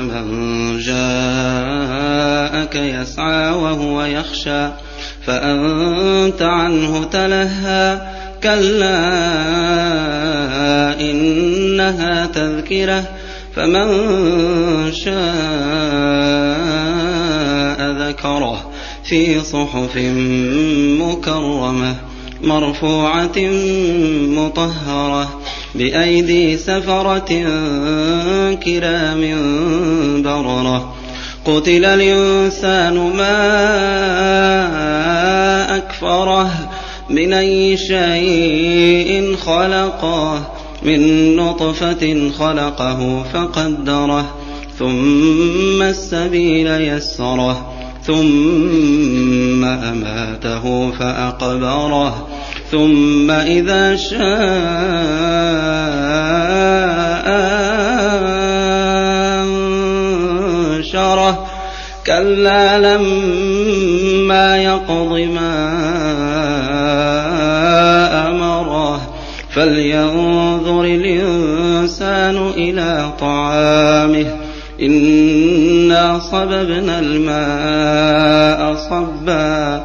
من جاءك يسعى وهو يخشى فأنت عنه تلهى. كلا إنها تذكرة فمن شاء ذكره. في صحف مكرمة. مرفوعة مطهرة بأيدي سفرة كرام بررة. قتل الإنسان ما أكفره من أي شيء خلقه من نطفة خلقه فقدره. ثم السبيل يسره ثم أماته فأقبره. ثم إذا شاء أنشره. كلا لما يقض ما أمره. فلينظر الإنسان إلى طعامه. إنا صببنا الماء صبا.